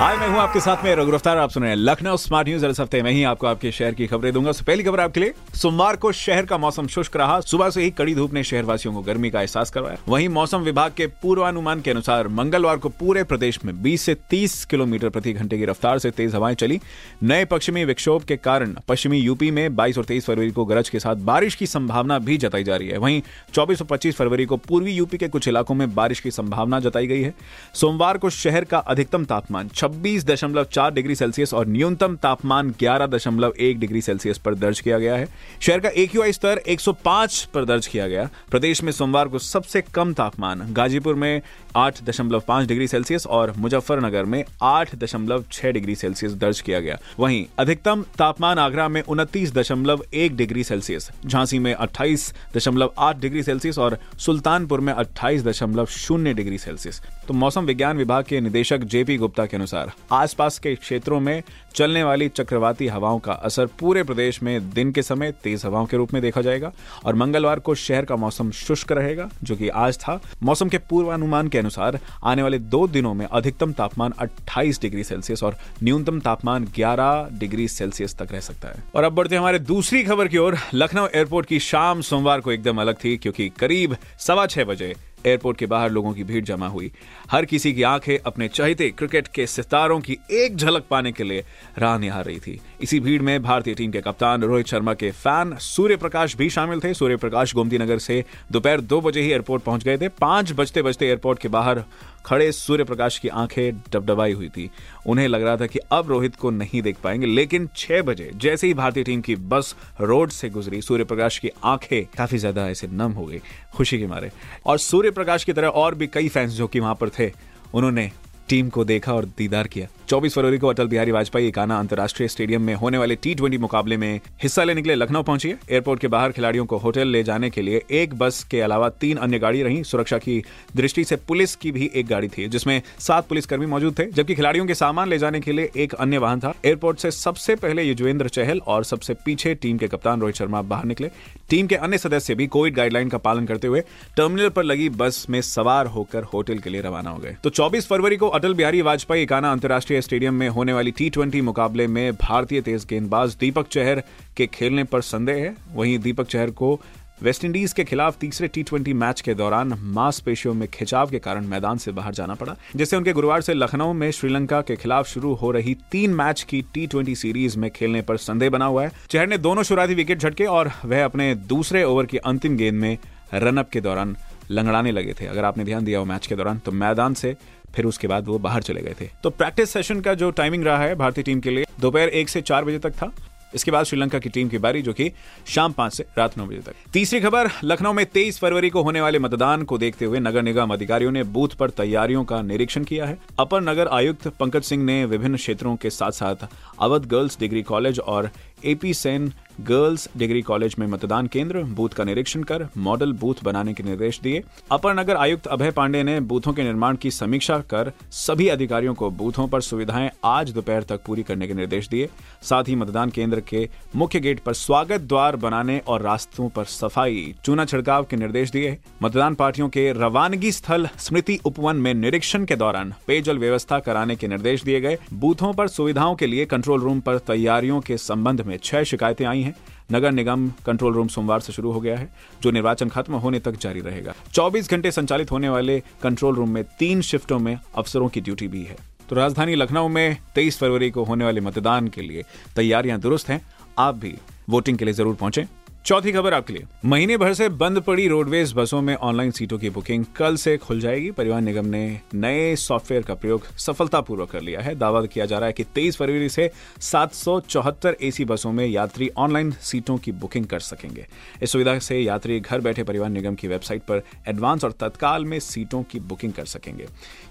हाय, मैं हूँ आपके साथ में रघु रफ्तार, आप सुन रहे हैं लखनऊ स्मार्ट न्यूज़ इस हफ़्ते में ही आपको आपके शहर की खबरें दूँगा। तो पहली खबर आपके लिए, सोमवार को शहर का मौसम शुष्क रहा। सुबह से ही कड़ी धूप ने शहरवासियों को गर्मी का एहसास करवाया। वहीं मौसम विभाग के पूर्वानुमान के अनुसार मंगलवार को पूरे प्रदेश में 20 से 30 किलोमीटर प्रति घंटे की रफ्तार से तेज हवाएँ चली। नए पश्चिमी विक्षोभ के कारण पश्चिमी यूपी में बाईस और तेईस फरवरी को गरज के साथ बारिश की संभावना भी जताई जा रही है। वहीं चौबीस और पच्चीस फरवरी को पूर्वी यूपी के कुछ इलाकों में बारिश की संभावना जताई गई है। सोमवार को शहर का अधिकतम तापमान छब्बीस दशमलव चार डिग्री सेल्सियस और न्यूनतम तापमान ग्यारह दशमलव एक डिग्री सेल्सियस पर दर्ज किया गया है। शहर का एक्यूआई स्तर 105 पर दर्ज किया गया। प्रदेश में सोमवार को सबसे कम तापमान, गाजीपुर में आठ दशमलव पाँच डिग्री सेल्सियस और मुजफ्फरनगर में आठ दशमलव छह डिग्री सेल्सियस दर्ज किया गया। वहीं अधिकतम तापमान आगरा में उनतीस दशमलव एक डिग्री सेल्सियस, झांसी में अट्ठाईस दशमलव आठ डिग्री सेल्सियस और सुल्तानपुर में अट्ठाईस दशमलव शून्य डिग्री सेल्सियस। तो मौसम विज्ञान विभाग के निदेशक जेपी गुप्ता के अनुसार आसपास के क्षेत्रों में चलने वाली चक्रवाती हवाओं का असर पूरे प्रदेश में दिन के समय तेज हवाओं के रूप में देखा जाएगा और मंगलवार को शहर का मौसम शुष्क रहेगा, जो कि आज था। मौसम के पूर्वानुमान के अनुसार आने वाले दो दिनों में अधिकतम तापमान 28 डिग्री सेल्सियस और न्यूनतम तापमान 11 डिग्री सेल्सियस तक रह सकता है। और अब बढ़ते हमारे दूसरी खबर की ओर। लखनऊ एयरपोर्ट की शाम सोमवार को एकदम अलग थी, क्योंकि करीब सवा छह बजे एयरपोर्ट के बाहर लोगों की भीड़ जमा हुई। हर किसी की आँखें अपने चहेते क्रिकेट के सितारों की एक झलक पाने के लिए राह निहार रही थी। इसी भीड़ में भारतीय टीम के कप्तान रोहित शर्मा के फ़ैन सूर्य प्रकाश भी शामिल थे। सूर्य प्रकाश गोमती नगर से दोपहर दो बजे ही एयरपोर्ट पहुँच गए थे। पाँच बजते बजते एयरपोर्ट के बाहर खड़े सूर्य प्रकाश की आँखें डबडबाई हुई थी। उन्हें लग रहा था कि अब रोहित को नहीं देख पाएँगे, लेकिन छह बजे जैसे ही भारतीय टीम की बस रोड से गुजरी सूर्य प्रकाश की आँखें काफ़ी ज़्यादा ऐसे नम हो गई, खुशी के मारे। और सूर्य प्रकाश की तरह और भी कई फैंस जो कि वहाँ पर थे, उन्होंने टीम को देखा और दीदार किया। 24 फरवरी को अटल बिहारी वाजपेयी एकाना अंतर्राष्ट्रीय स्टेडियम में होने वाले टी मुकाबले में हिस्सा लेने के लिए लखनऊ पहुँची। एयरपोर्ट के बाहर खिलाड़ियों को होटल ले जाने के लिए एक बस के अलावा तीन अन्य गाड़ी रही। सुरक्षा की दृष्टि से पुलिस की भी एक गाड़ी थी, जिसमें सात पुलिसकर्मी मौजूद थे, जबकि खिलाड़ियों के सामान ले जाने के लिए एक अन्य वाहन था। एयरपोर्ट से सबसे पहले युजवेंद्र चहल और सबसे पीछे टीम के कप्तान रोहित शर्मा बाहर निकले। टीम के अन्य सदस्य भी कोविड गाइडलाइन का पालन करते हुए टर्मिनल पर लगी बस में सवार होकर होटल के लिए रवाना हो गए। तो 24 फरवरी को अटल बिहारी वाजपेयी एकाना अंतर्राष्ट्रीय स्टेडियम में होने वाली टी ट्वेंटी मुकाबले में भारतीय तेज गेंदबाज दीपक चहर के खेलने पर संदेह है। वहीं दीपक चहर को वेस्टइंडीज के खिलाफ तीसरे टी ट्वेंटी मैच के दौरान मांसपेशियों में खिंचाव के कारण मैदान से बाहर जाना पड़ा, जिससे उनके गुरुवार से लखनऊ में श्रीलंका के खिलाफ शुरू हो रही तीन मैच की टी ट्वेंटी सीरीज़ में खेलने पर संदेह बना हुआ है। चहर ने दोनों शुरुआती विकेट झटके और वह अपने दूसरे ओवर की अंतिम गेंद में रनअप के दौरान लंगड़ाने लगे थे। अगर आपने ध्यान दिया हो मैच के दौरान तो मैदान से फिर उसके बाद वो बाहर चले गए थे। तो प्रैक्टिस सेशन का जो टाइमिंग रहा है भारतीय टीम के लिए, दोपहर एक से चार बजे तक था। इसके बाद श्रीलंका की टीम की बारी, जो कि शाम पाँच से रात नौ बजे तक। तीसरी खबर, लखनऊ में तेईस फरवरी को होने वाले मतदान को देखते हुए नगर निगम अधिकारियों ने बूथ पर तैयारियों का निरीक्षण किया है। अपर नगर आयुक्त पंकज सिंह ने विभिन्न क्षेत्रों के साथ साथ अवध गर्ल्स डिग्री कॉलेज और AP Sen girls degree college में मतदान केंद्र बूथ का निरीक्षण कर मॉडल बूथ बनाने के निर्देश दिए। अपर नगर आयुक्त अभय पांडे ने बूथों के निर्माण की समीक्षा कर सभी अधिकारियों को बूथों पर सुविधाएँ आज दोपहर तक पूरी करने के निर्देश दिए। साथ ही मतदान केंद्र के मुख्य गेट पर स्वागत द्वार बनाने और रास्तों पर सफ़ाई, चूना छिड़काव के निर्देश दिए। मतदान पार्टियों के रवानगी स्थल स्मृति उपवन में निरीक्षण के दौरान पेयजल व्यवस्था कराने के निर्देश दिए गए। बूथों पर सुविधाओं के लिए कंट्रोल रूम पर तैयारियों के संबंध में छह शिकायतें आई हैं। नगर निगम कंट्रोल रूम सोमवार से शुरू हो गया है, जो निर्वाचन खत्म होने तक जारी रहेगा। 24 घंटे संचालित होने वाले कंट्रोल रूम में तीन शिफ्टों में अफसरों की ड्यूटी भी है। तो राजधानी लखनऊ में 23 फरवरी को होने वाले मतदान के लिए तैयारियाँ दुरुस्त हैं। आप भी वोटिंग के लिए ज़रूर पहुँचे। चौथी खबर आपके लिए। महीने भर से बंद पड़ी रोडवेज़ बसों में ऑनलाइन सीटों की बुकिंग कल से खुल जाएगी। परिवहन निगम ने नए सॉफ्टवेयर का प्रयोग सफलतापूर्वक कर लिया है। दावा किया जा रहा है कि 23 फरवरी से सात एसी बसों में यात्री ऑनलाइन सीटों की बुकिंग कर सकेंगे। इस सुविधा से यात्री घर बैठे परिवहन निगम की वेबसाइट पर एडवांस और तत्काल में सीटों की बुकिंग कर सकेंगे।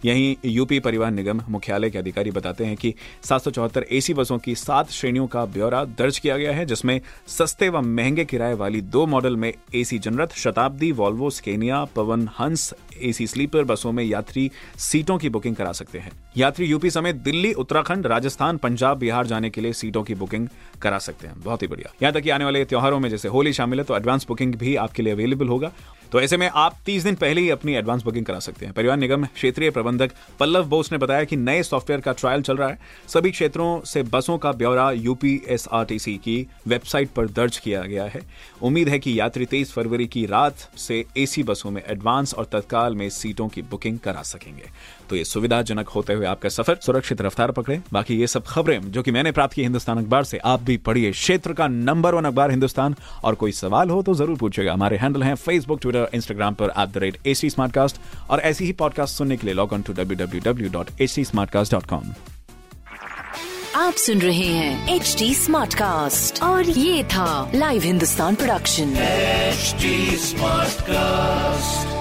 यहीं यूपी परिवहन निगम मुख्यालय के अधिकारी बताते हैं कि सात सौ चौहत्तर एसी बसों की सात श्रेणियों का ब्यौरा दर्ज किया गया है, जिसमें सस्ते व महँगे किराए वाली दो मॉडल में एसी जनरत, शताब्दी, वॉल्वो, स्केनिया, पवन, हंस, एसी स्लीपर बसों में यात्री सीटों की बुकिंग करा सकते हैं। यात्री यूपी समेत दिल्ली, उत्तराखंड, राजस्थान, पंजाब, बिहार जाने के लिए सीटों की बुकिंग करा सकते हैं। बहुत ही बढ़िया। यहाँ तक कि आने वाले त्योहारों में जैसे होली शामिल है तो एडवांस बुकिंग भी आपके लिए अवेलेबल होगा। तो ऐसे में आप तीस दिन पहले ही अपनी एडवांस बुकिंग करा सकते हैं। परिवहन निगम क्षेत्रीय प्रबंधक पल्लव बोस ने बताया कि नए सॉफ्टवेयर का ट्रायल चल रहा है। सभी क्षेत्रों से बसों का ब्यौरा यूपीएसआरटीसी की वेबसाइट पर दर्ज किया गया है। उम्मीद है कि यात्री तेईस फरवरी की रात से एसी बसों में एडवांस और तत्काल में सीटों की बुकिंग करा सकेंगे। तो ये सुविधाजनक होते हुए आपका सफ़र सुरक्षित रफ्तार पकड़े। बाकी ये सब खबरें जो कि मैंने प्राप्त की हिंदुस्तान अखबार से, आप भी पढ़िए। क्षेत्र का नंबर वन अखबार हिंदुस्तान। और कोई सवाल हो तो ज़रूर पूछेगा हमारे हैंडल हैं फेसबुक ट्विटर इंस्टाग्राम पर at the rate H Smartcast और ऐसी ही पॉडकास्ट सुनने के लिए log on to W W W dot H Smartcast dot com आप सुन रहे हैं एच डी स्मार्ट कास्ट और ये था live Hindustan production smart Smartcast.